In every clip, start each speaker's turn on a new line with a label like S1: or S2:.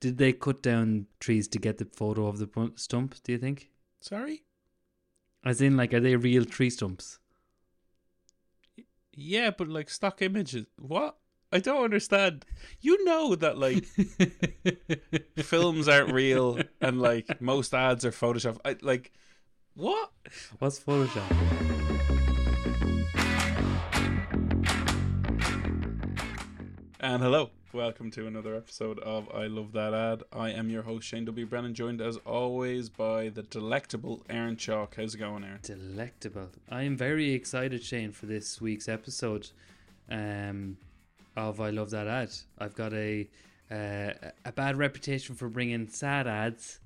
S1: did they cut down trees to get the photo of the stump? Do you think?
S2: Sorry.
S1: As in, like, are they real tree stumps?
S2: Yeah, but like stock images. What? I don't understand. You know that like films aren't real and like most ads are Photoshop. I like what?
S1: What's Photoshop?
S2: And hello, welcome to another episode of I Love That Ad. I am your host Shane W. Brennan, joined as always by the delectable Aaron Chalk. How's it going, Aaron?
S1: Delectable. I am very excited, Shane, for this week's episode um, of I Love That Ad. I've got a uh, a bad reputation for bringing sad ads,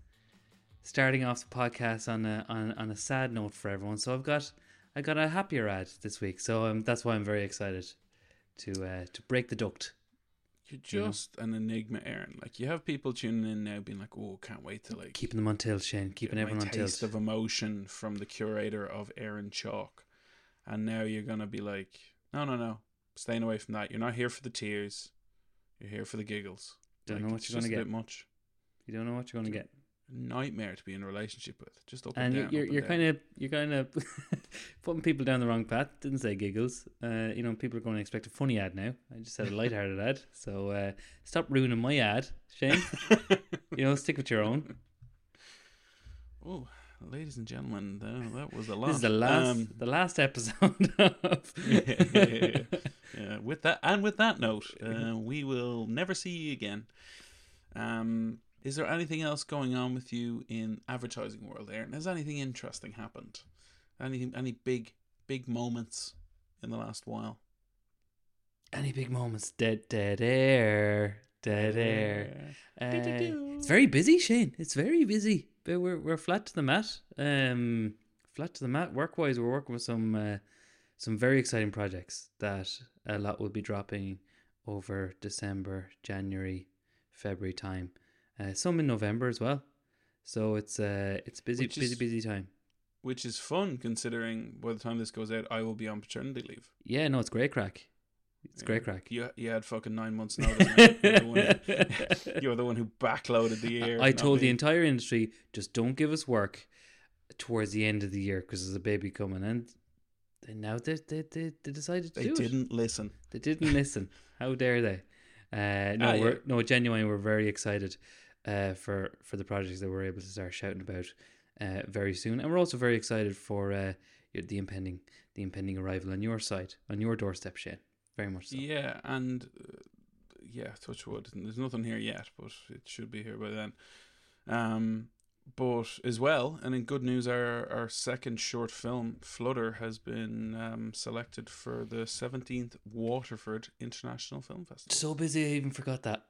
S1: starting off the podcast on a on, on a sad note for everyone. So I've got I got a happier ad this week. So um, that's why I'm very excited to uh, to break the duct.
S2: You're just an enigma, Aaron. Like you have people tuning in now, being like, "Oh, can't wait to like
S1: Keeping them on tilt, Shane. Keeping everyone on
S2: taste
S1: tilt.
S2: of emotion from the curator of Aaron Chalk," and now you're gonna be like, "No, no, no, staying away from that. You're not here for the tears. You're here for the giggles."
S1: Don't
S2: Like,
S1: know what you're gonna get.
S2: much.
S1: You don't know what you're going to get.
S2: Nightmare to be in a relationship with. Just up and,
S1: and
S2: down.
S1: you're
S2: up
S1: you're kind of you're kind of putting people down the wrong path. Didn't say giggles. Uh, you know, people are going to expect a funny ad now. I just said a lighthearted ad. So uh, stop ruining my ad, Shane. you know, stick with your own.
S2: Oh, ladies and gentlemen, that, that was a last.
S1: This is the last
S2: Um,
S1: the last episode of.
S2: yeah, yeah, yeah, yeah. With that, and with that note, uh, we will never see you again. Um, is there anything else going on with you in advertising world, Aaron? Has anything interesting happened? Anything, any big, big moments in the last while?
S1: Any big moments? Dead, dead air, dead air. Uh, it's very busy, Shane. It's very busy. But we're we're flat to the mat. Um, flat to the mat. Work wise, we're working with some uh, some very exciting projects that a lot will be dropping over December, January, February time. Uh, some in November as well. So it's uh it's busy,
S2: Which
S1: busy, busy time.
S2: Which is fun considering by the time this goes out, I will be on paternity leave.
S1: Yeah, no, it's great craic. It's great craic.
S2: You you had fucking nine months notice. You're the who- You're the one who backloaded the year.
S1: I told the entire industry just don't give us work towards the end of the year because there's a baby coming, and they now they they they, they decided to
S2: they didn't listen.
S1: They didn't listen. How dare they? Uh, no,
S2: Ah,
S1: we're
S2: yeah.
S1: no genuine. We're very excited uh, for for the projects that we're able to start shouting about uh, very soon, and we're also very excited for uh, the impending the impending arrival on your side, on your doorstep, Shane. Very much so.
S2: Yeah, and uh, yeah, touch wood. There's nothing here yet, but it should be here by then. Um, but as well, and in good news, our our second short film, Flutter, has been um, selected for the 17th Waterford International Film Festival.
S1: So busy, I even forgot that.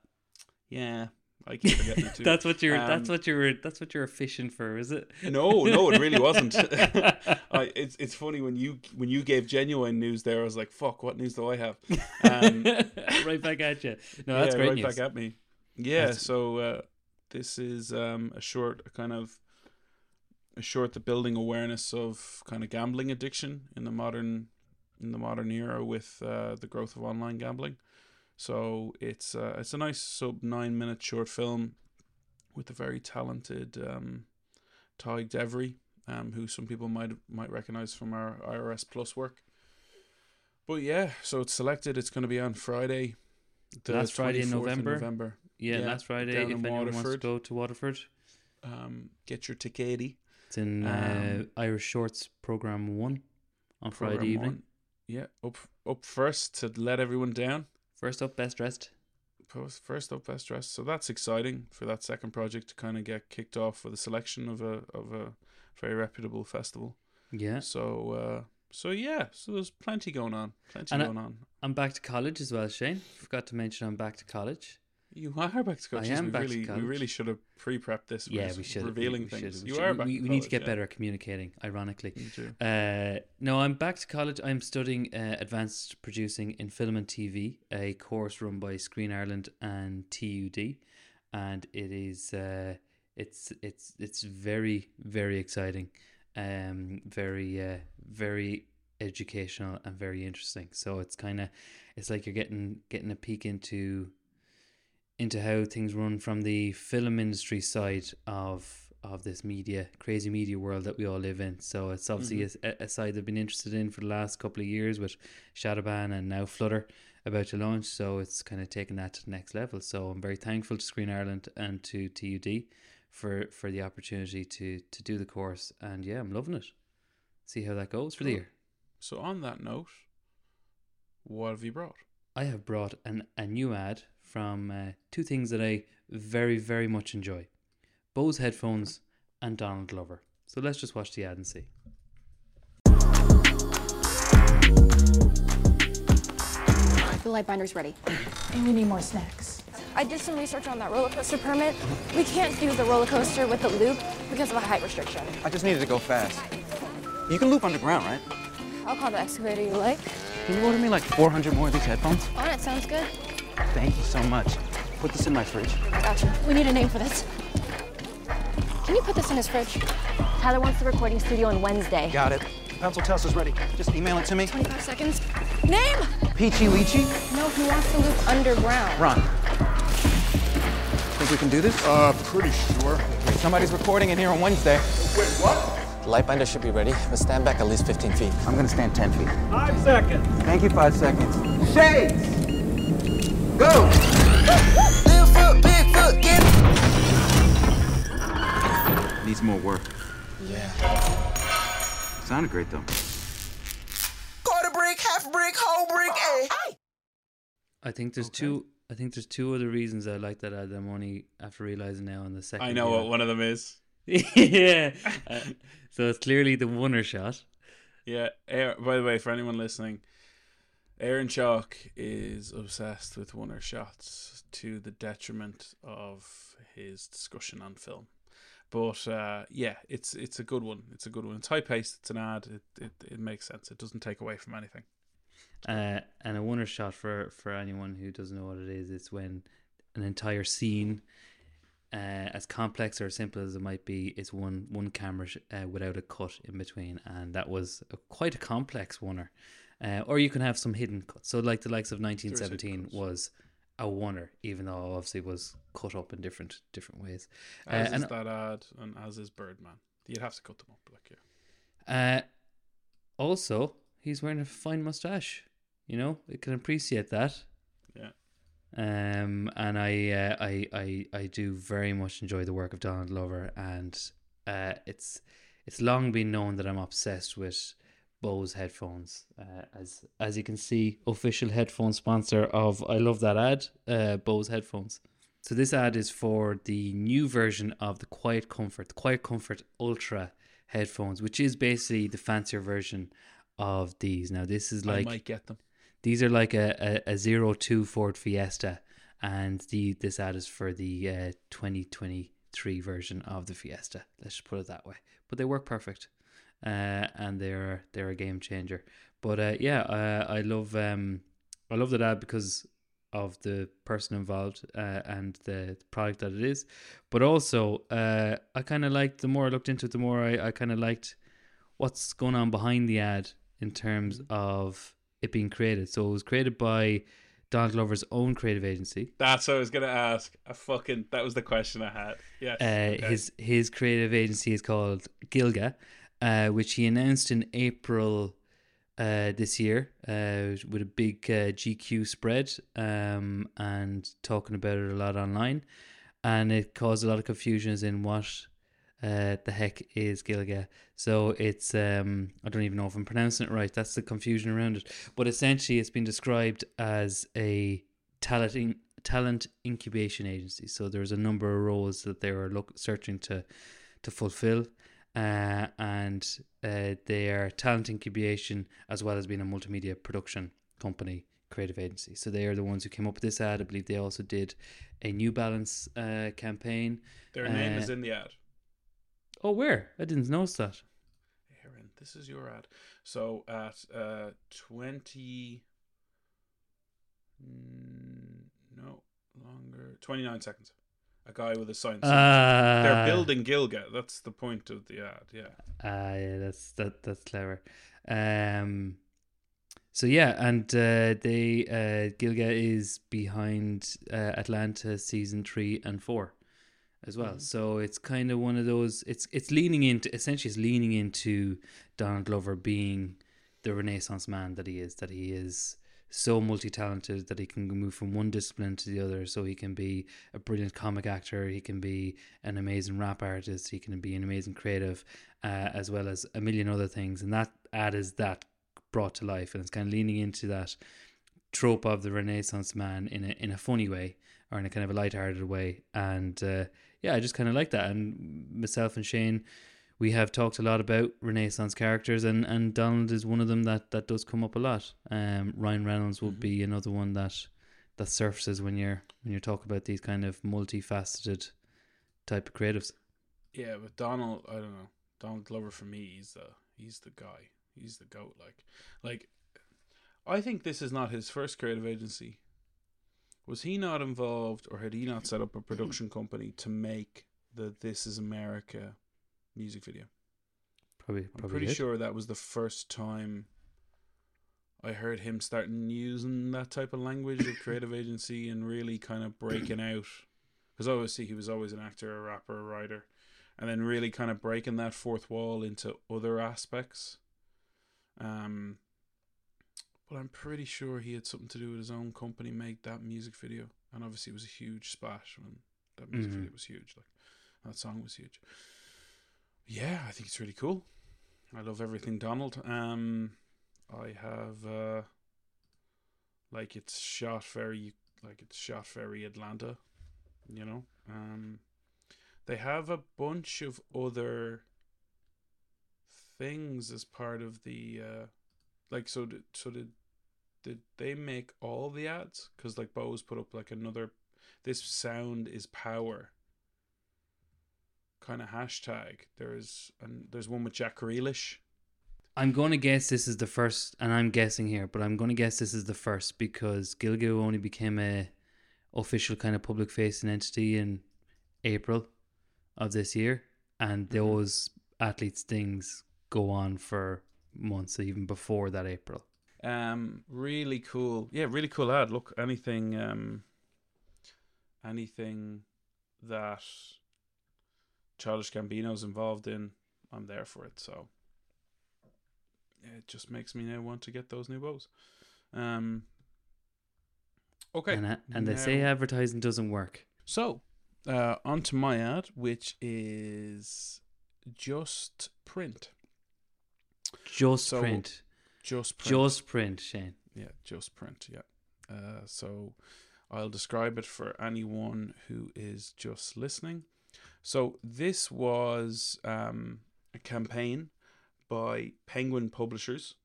S2: Yeah, I keep forgetting too.
S1: that's what you're. that's
S2: Um,
S1: what you're. That's what you're fishing for, is it?
S2: No, no, it really wasn't. I, it's it's funny when you when you gave genuine news there, I was like, "Fuck, what news do I have?" Um,
S1: right back at you. No, that's
S2: yeah,
S1: great
S2: right
S1: news.
S2: back at me. Yeah,
S1: That's-
S2: so uh, this is um, a short, a kind of a short, the building awareness of kind of gambling addiction in the modern in the modern era with uh, the growth of online gambling. So it's uh, it's a nice sub nine minute short film with a very talented um, Ty Devery, um, who some people might might recognize from our IRS Plus work. But yeah, so it's selected. It's going to be on Friday, the
S1: Last Friday in November.
S2: November.
S1: Yeah,
S2: Yeah,
S1: last Friday.
S2: down
S1: If
S2: in
S1: anyone wants to go to Waterford,
S2: Um, get your tickety.
S1: it's in uh, Irish Shorts program one on Friday evening.
S2: one. Yeah, up up first to let everyone down.
S1: First up, best dressed.
S2: Post first up, best dressed. So that's exciting for that second project to kind of get kicked off with a selection of a of a very reputable festival.
S1: Yeah,
S2: So uh, so yeah, so there's plenty going on. Plenty
S1: And I-
S2: going on.
S1: I'm back to college as well, Shane. Forgot to mention I'm back to college.
S2: You are back to college.
S1: I am
S2: we
S1: back to
S2: really,
S1: college.
S2: We really should have pre-prepped this.
S1: Yeah, we should
S2: revealing
S1: we, we
S2: things.
S1: should- we
S2: you
S1: should-
S2: are back.
S1: We,
S2: to
S1: we need to get
S2: yeah.
S1: better at communicating. Ironically. Uh, no, I'm back to college. I'm studying uh, advanced producing in film and TV, a course run by Screen Ireland and TUD, and it is uh, it's it's it's very very exciting, um, very uh, very educational and very interesting. So it's kind of it's like you're getting getting a peek into into how things run from the film industry side of of this media crazy media world that we all live in. So it's obviously mm-hmm. a, a side they've been interested in for the last couple of years with Shadowban and now Flutter about to launch. So it's kind of taken that to the next level. So I'm very thankful to Screen Ireland and to TUD for for the opportunity to to do the course. And yeah, I'm loving it. See how that goes for the year.
S2: So on that note, what have you brought?
S1: I have brought an, a new ad from uh, two things that I very, very much enjoy Bose headphones and Donald Glover. So let's just watch the ad and see.
S3: The light binder's ready.
S4: And we need more snacks.
S3: I did some research on that roller coaster permit. We can't do the roller coaster with the loop because of a height restriction.
S5: I just needed to go fast. You can loop underground, right?
S3: I'll call the excavator you like.
S5: Can you order me like 400 more of these headphones?
S3: On it, sounds good.
S5: Thank you so much. Put this in my fridge.
S3: Gotcha. We need a name for this. Can you put this in his fridge? Tyler wants the recording studio on Wednesday.
S5: Got it. Pencil test is ready. Just email it to me.
S3: 25 seconds. Name!
S5: Peachy Lychee?
S3: No, he wants to loop underground.
S5: Run. Think we can do this?
S6: Uh, pretty sure.
S5: Somebody's recording in here on Wednesday.
S6: Wait, what?
S7: The light binder should be ready, but stand back at least 15 feet.
S5: I'm gonna stand 10 feet.
S6: Five seconds.
S5: Thank you, five seconds. Shades! Go! Needs more work.
S7: Yeah.
S5: Sounded great though.
S7: Quarter brick, half brick, whole brick, hey!
S1: I think there's two. I think there's two other reasons I like that ad. I'm only after realizing now in the second.
S2: I know
S1: year.
S2: what one of them is.
S1: yeah. Uh, so it's clearly the oner shot.
S2: Yeah. Air, by the way, for anyone listening, Aaron Chalk is obsessed with oner shots to the detriment of his discussion on film. But uh, yeah, it's it's a good one. It's a good one. It's high paced. It's an ad. It, it it makes sense. It doesn't take away from anything.
S1: Uh, and a oner shot for for anyone who doesn't know what it is. It's when an entire scene, uh, as complex or simple as it might be, is one one camera sh- uh, without a cut in between, and that was a, quite a complex oner. Uh, or you can have some hidden cuts. So like the likes of 1917 was a oner, even though obviously it was cut up in different different ways. Uh,
S2: As is
S1: and
S2: that ad, and as is Birdman. You'd have to cut them up, like yeah.
S1: Uh, also, he's wearing a fine mustache. You know, I can appreciate that.
S2: Yeah.
S1: Um, and I, uh, I, I, I do very much enjoy the work of Donald Glover, and uh, it's it's long been known that I'm obsessed with Bose headphones. Uh, as as you can see, official headphone sponsor of I love that ad, uh, Bose headphones. So this ad is for the new version of the Quiet Comfort, the Quiet Comfort Ultra headphones, which is basically the fancier version of these. Now this is like
S2: I might get them.
S1: these are like a, a, a zero two Ford Fiesta, and the this ad is for the uh, 2023 version of the Fiesta. Let's just put it that way. But they work perfect, uh, and they're they're a game changer. But uh, yeah, uh, I love um I love that ad because of the person involved uh, and the product that it is, but also uh, I kind of liked the more I looked into it, the more I, I kind of liked what's going on behind the ad in terms of it being created. So it was created by Donald Glover's own creative agency.
S2: That's what I was gonna ask. I fucking that was the question I had. Yes.
S1: Uh,
S2: okay.
S1: His his creative agency is called Gilga, uh, which he announced in April uh, this year uh, with a big uh, GQ spread um, and talking about it a lot online. And it caused a lot of confusions in what uh, the heck is Gilga. So it's, um, I don't even know if I'm pronouncing it right. That's the confusion around it. But essentially, it's been described as a talent, talent incubation agency. So there's a number of roles that they were look, searching to, to fulfill uh, and uh, they are talent incubation as well as being a multimedia production company creative agency so they are the ones who came up with this ad i believe they also did a new balance uh, campaign
S2: Their name
S1: uh,
S2: is in the ad.
S1: oh where i didn't notice that
S2: Aaron, this is your ad. So at uh twenty mm, no longer twenty nine seconds. A guy with a sign.
S1: Uh,
S2: they're building Gilga. That's the point of the ad. Yeah.
S1: Ah, yeah, that's that. That's clever. Um, So yeah, and uh, they uh, Gilga is behind uh, Atlanta season three and four, as well. So it's kind of one of those. It's it's leaning into essentially it's leaning into Donald Glover being the Renaissance man that he is. That he is so multi talented that he can move from one discipline to the other. So he can be a brilliant comic actor. He can be an amazing rap artist. He can be an amazing creative, uh, as well as a million other things. And that ad is that brought to life, and it's kind of leaning into that trope of the Renaissance man in a in a funny way or in a kind of a light-hearted way. And uh, yeah, I just kind of like that. And myself and Shane, we have talked a lot about Renaissance characters, and, and Donald is one of them that, that does come up a lot. Um, Ryan Reynolds would be another one that that surfaces when you're when you talk about these kind of multifaceted type of creatives.
S2: Yeah, but Donald, I don't know. Donald Glover for me, he's the he's the guy. He's the goat. Like, like, I think this is not his first creative agency. Was he not involved, or had he not set up a production company to make the "This Is America" music video?
S1: Probably,
S2: I'm pretty
S1: did.
S2: sure that was the first time I heard him starting using that type of language of creative agency and really kind of breaking out. Because obviously he was always an actor, a rapper, a writer, and then really kind of breaking that fourth wall into other aspects. Um, but I'm pretty sure he had something to do with his own company make that music video, and obviously it was a huge splash when that music
S1: Mhm.
S2: video was huge. Like that song was huge. Yeah, I think it's really cool. I love everything Donald. Um, I have uh, like it's shot very like it's shot very Atlanta, you know. Um, they have a bunch of other things as part of the uh, like so did, so did did they make all the ads? Because like Bose put up like another this sound is power kind of hashtag. There's and there's one with Jack Grealish.
S1: I'm going to guess this is the first, and I'm guessing here, but I'm going to guess this is the first because Gilga only became a official kind of public facing entity in April of this year, and
S2: Mm-hmm.
S1: those athletes things go on for months, even before that April.
S2: Um, really cool. Yeah, really cool ad. Look, anything, um, anything that Childish Gambino's involved in, I'm there for it. So it just makes me now want to get those new Bose. Um, okay,
S1: And, uh, and they say advertising doesn't work.
S2: So, uh, on to my ad, which is just print.
S1: Just
S2: So,
S1: print.
S2: Just print.
S1: Just print, Shane.
S2: Yeah, just print. Yeah. Uh, so I'll describe it for anyone who is just listening. So this was um, a campaign by Penguin Publishers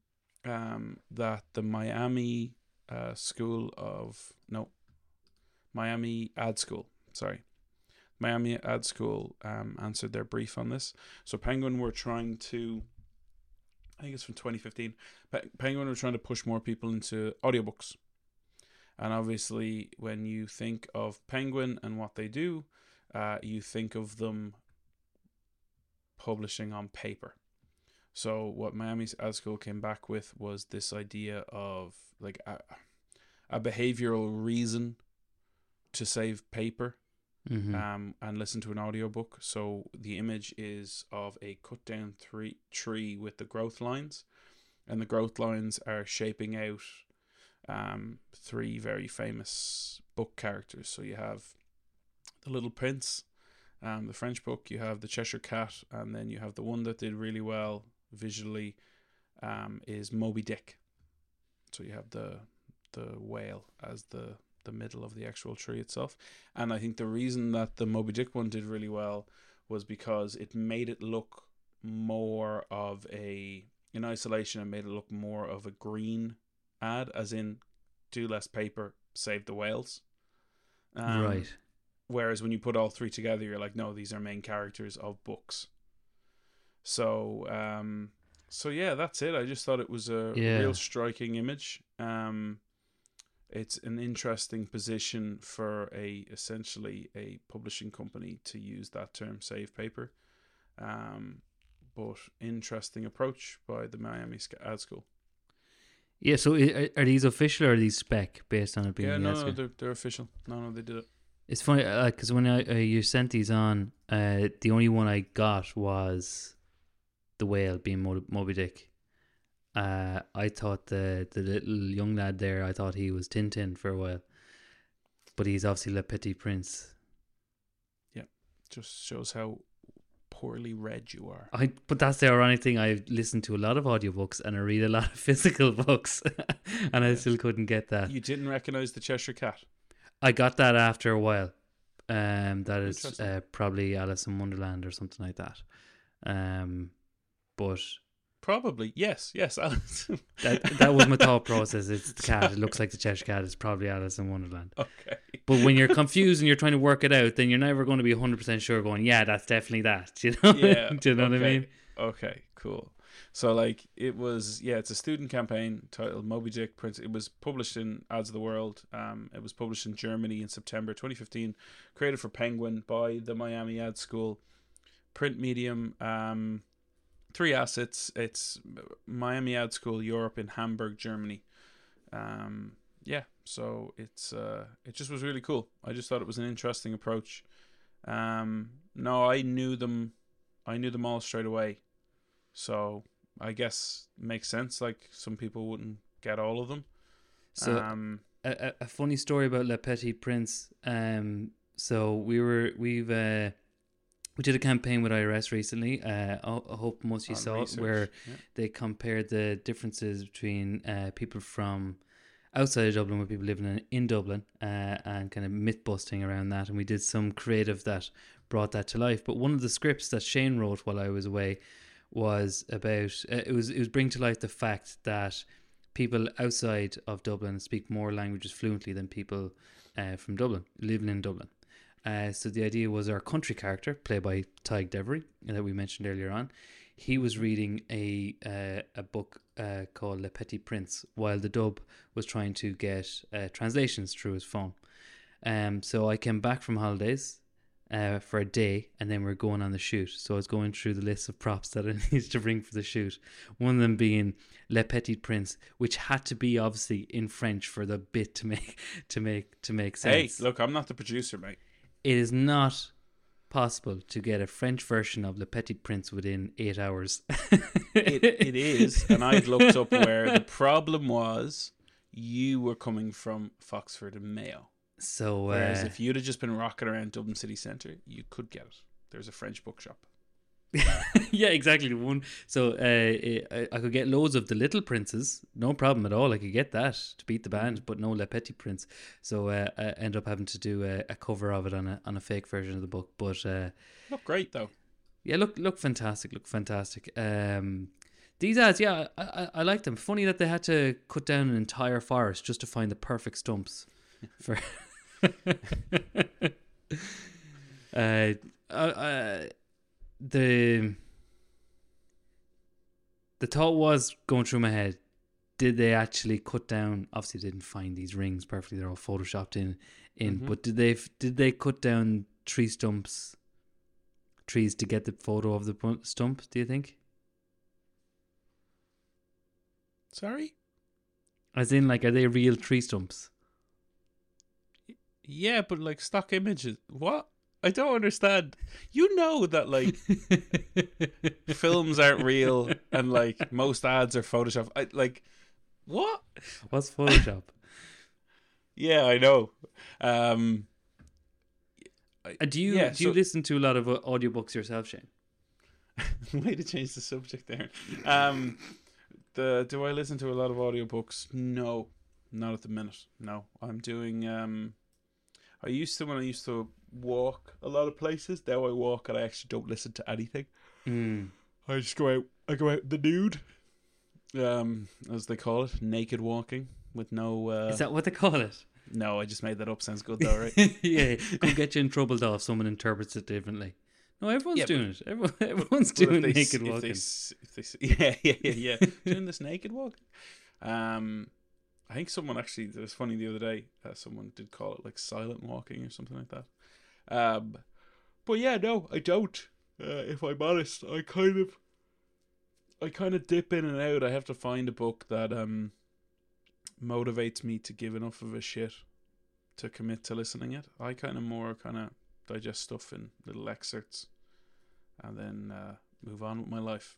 S2: um, that the Miami uh, School of no Miami Ad School. Sorry. Miami Ad School um, answered their brief on this. So Penguin were trying to, I think it's from 2015. Pe- Penguin were trying to push more people into audiobooks. And obviously, when you think of Penguin and what they do, uh, you think of them publishing on paper. So, what Miami's Ad School came back with was this idea of like a, a behavioral reason to save paper
S1: hmm
S2: um, and listen to an audiobook. So the image is of a cut down three, tree with the growth lines, and the growth lines are shaping out um, three very famous book characters. So you have the Little Prince, um, the French book. You have the Cheshire Cat, and then you have the one that did really well visually um, is Moby Dick. So you have the the whale as the the middle of the actual tree itself. And I think the reason that the Moby Dick one did really well was because it made it look more of a in isolation. It made it look more of a green ad, as in do less paper, save the whales. Um,
S1: right.
S2: Whereas when you put all three together, you're like, no, these are main characters of books. So, um, so yeah, that's it. I just thought it was a
S1: Yeah.
S2: real striking image. Um, it's an interesting position for a essentially a publishing company to use that term save paper. Um, but interesting approach by the Miami Ad School.
S1: Yeah, so are, these official or are these spec based on it being
S2: Yeah, no, no, they're they're official. No, no, they did it.
S1: It's funny because when I uh, you sent these on, uh, the only one I got was the whale being Mo- Moby Dick. Uh, I thought the the little young lad there, I thought he was Tintin for a while, but he's obviously Le Petit Prince.
S2: Yeah, just shows how poorly read you are.
S1: I but that's the ironic thing. I listen to a lot of audiobooks and I read a lot of physical books, and I still couldn't get that.
S2: You didn't recognize the Cheshire Cat.
S1: I got that after a while. Um, that is uh, probably Alice in Wonderland or something like that. Um, but
S2: Probably yes, yes. Alice.
S1: that that was my thought process. It's the cat. It looks like the Cheshire Cat. It's probably Alice in Wonderland.
S2: okay.
S1: But when you're confused and you're trying to work it out, then you're never going to be 100 percent sure. Going, yeah, that's definitely that. You know?
S2: Yeah.
S1: Do you know what I mean?
S2: Okay, cool. So like it was yeah, it's a student campaign titled Moby Dick Prince. It was published in Ads of the World. Um, it was published in Germany in September 2015. Created for Penguin by the Miami Ad School. Print medium. Um, three assets. It's Miami Ad School Europe in Hamburg, Germany. Um, yeah, so it's uh, it just was really cool. I just thought it was an interesting approach. Um, no, I knew them. I knew them all straight away. So I guess makes sense. Like some people wouldn't get all of them.
S1: So
S2: um,
S1: a, a- funny story about Le Petit Prince. Um, so we were we've uh, we did a campaign with IRS recently. Uh, I, hope most of you saw it, where
S2: yeah.
S1: they compared the differences between uh, people from outside of Dublin with people living in, in Dublin uh, and kind of myth busting around that. And we did some creative that brought that to life. But one of the scripts that Shane wrote while I was away was about uh, it was it was bring to light the fact that people outside of Dublin speak more languages fluently than people uh, from Dublin living in Dublin. Uh, so the idea was our country character, played by Tyg Devery, that we mentioned earlier on. He was reading a uh, a book uh, called Le Petit Prince, while the dub was trying to get uh, translations through his phone. Um, so I came back from holidays uh, for a day, and then we're going on the shoot. So I was going through the list of props that I needed to bring for the shoot. One of them being Le Petit Prince, which had to be obviously in French for the bit to make to make to make sense.
S2: hey, look, I'm not the producer, mate.
S1: It is not possible to get a French version of Le Petit Prince within eight hours.
S2: It, it is, and I've looked up where the problem was. You were coming from Foxford and Mayo,
S1: So
S2: whereas
S1: uh,
S2: if you'd have just been rocking around Dublin city centre, you could get it. There's a French bookshop.
S1: yeah, exactly. One. So uh, I, I could get loads of the Little Princes, no problem at all. I could get that to beat the band, but no Le Petit Prince. So uh, I end up having to do a, a cover of it on a on a fake version of the book. But uh,
S2: Look great though.
S1: yeah, look look fantastic, look fantastic. Um, these ads, yeah, I, I, I like them. Funny that they had to cut down an entire forest just to find the perfect stumps for. Uh, uh, uh, the the thought was going through my head: Did they actually cut down? Obviously, they didn't find these rings perfectly; they're all photoshopped in. In, but did they did they cut down tree stumps? trees to get the photo of the stump, do you think?
S2: Sorry.
S1: As in, like, are they real tree stumps?
S2: Yeah, but like stock images. What? I don't understand. You know that like films aren't real and like most ads are Photoshop. I like what?
S1: What's Photoshop?
S2: Yeah, I know. Um
S1: Uh, do you
S2: Yeah,
S1: do you listen to a lot of uh, audiobooks yourself, Shane?
S2: way to change the subject there. Um the do I listen to a lot of audiobooks? No. Not at the minute. No. I'm doing um I used to when I used to walk a lot of places. Now I walk and I actually don't listen to anything.
S1: Mm.
S2: I just go out. I go out the nude, um, as they call it, naked walking with no. Uh,
S1: Is that what they call it?
S2: no, I just made that up. Sounds good though, right?
S1: yeah, could get you in trouble though if someone interprets it differently. No, everyone's
S2: Yeah, but-
S1: doing it. Everyone, everyone's
S2: But
S1: doing
S2: they
S1: naked
S2: if they
S1: walking.
S2: If they, yeah, yeah, yeah, yeah, doing this naked walk. Um, I think someone actually. It was funny the other day. Uh, someone did call it like silent walking or something like that. Um, but yeah, no, I don't. Uh, if I'm honest, I kind of, I kind of dip in and out. I have to find a book that um, motivates me to give enough of a shit to commit to listening it. I kind of more kind of digest stuff in little excerpts, and then uh, move on with my life.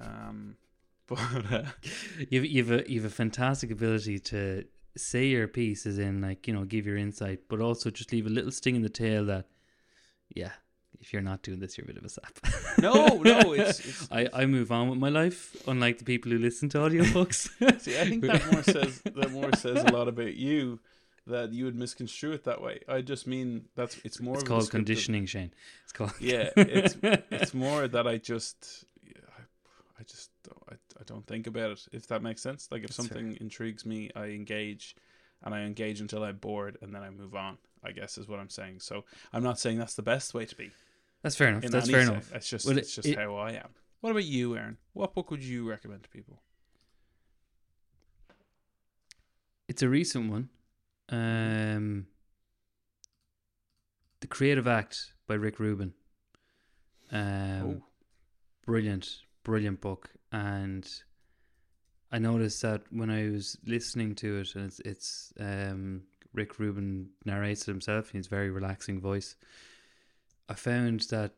S2: Um, but uh,
S1: You've you've a you've a fantastic ability to say your piece, as in like you know give your insight, but also just leave a little sting in the tail that, yeah, if you're not doing this, you're a bit of a sap.
S2: no, no, it's, it's
S1: I, I move on with my life, unlike the people who listen to audiobooks.
S2: See, I think that more says that more says a lot about you that you would misconstrue it that way. I just mean that's it's more.
S1: it's called conditioning, Shane. It's called
S2: Yeah, it's it's more that I just I, I just I, I don't think about it. If that makes sense. Like if
S1: That's fair.
S2: something intrigues me, I engage, and I engage until I'm bored, and then I move on. I guess is what I'm saying. So I'm not saying that's the best way to be.
S1: That's fair enough.
S2: In
S1: That's fair enough.
S2: It's just
S1: Well,
S2: it's just
S1: it-
S2: how I am. What about you, Aaron? What book would you recommend to people?
S1: It's a recent one. Um, the Creative Act by Rick Rubin. Um,
S2: oh,
S1: brilliant, brilliant book. And I noticed that when I was listening to it, and it's, it's um, Rick Rubin narrates it himself. He's very relaxing voice. I found that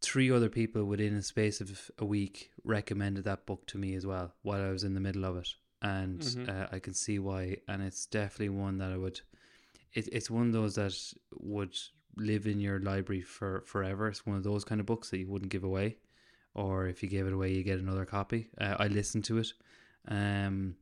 S1: three other people within a space of a week recommended that book to me as well while I was in the middle of it, and
S2: Mhm.
S1: uh, I can see why. And it's definitely one that I would. It, it's one of those that would live in your library for forever. It's one of those kind of books that you wouldn't give away, or if you gave it away, you get another copy. Uh, I listened to it, um,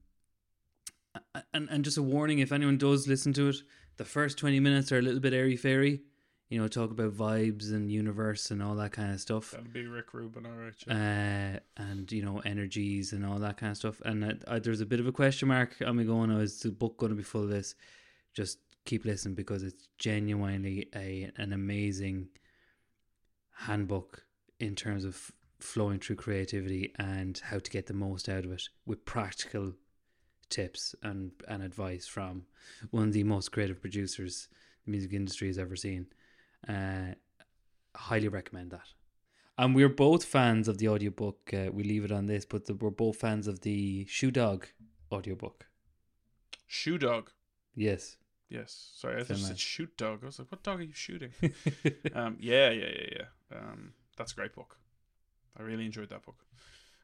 S1: and and just a warning: if anyone does listen to it, the first twenty minutes are a little bit airy fairy. You know, talk about vibes and universe and all that kind of stuff
S2: that'd be Rick Rubin, all right. yeah.
S1: uh, and you know energies and all that kind of stuff. And I, there's a bit of a question mark on me going. Oh, is the book going to be full of this? Just keep listening because it's genuinely a an amazing handbook in terms of flowing through creativity and how to get the most out of it with practical tips and and advice from one of the most creative producers the music industry has ever seen. Uh, highly recommend that. And we're both fans of the audiobook. Uh, we leave it on this, but the, we're both fans of the Shoe Dog audiobook.
S2: Shoe Dog.
S1: Yes.
S2: Yes. Sorry, I just said shoot dog. I was like, what dog are you shooting? um, yeah, yeah, yeah, yeah. Um, that's a great book. I really enjoyed that book.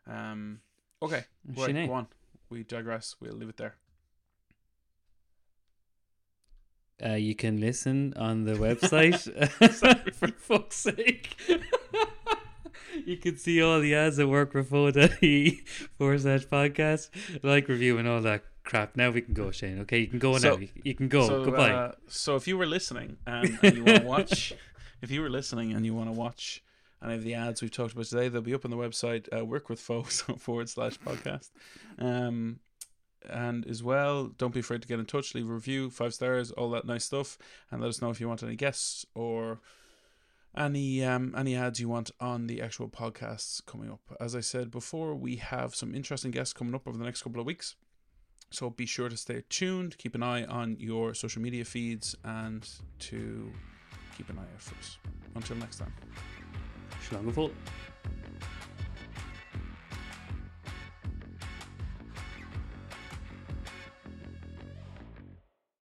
S2: Um, okay, right,
S1: Sinead.
S2: go on. We digress. We'll leave it there.
S1: Uh, you can listen on the website. For fuck's sake. you can see all the ads at workwithfoe.ie forward slash podcast, like, review, and all that crap. Now we can go, Shane. Okay, you can go
S2: So-
S1: now. You, you can go.
S2: so,
S1: Goodbye.
S2: Uh, so if you were listening and, and you want to watch, if you were listening and you want to watch any of the ads we've talked about today, they'll be up on the website. Uh, work with folks forward slash podcast. Um, and as well, don't be afraid to get in touch, leave a review, five stars, all that nice stuff, and let us know if you want any guests or any um any ads you want on the actual podcasts coming up. As I said before, we have some interesting guests coming up over the next couple of weeks. So be sure to stay tuned, keep an eye on your social media feeds, and to keep an eye out for us. Until next time.
S1: Schlangenfurt.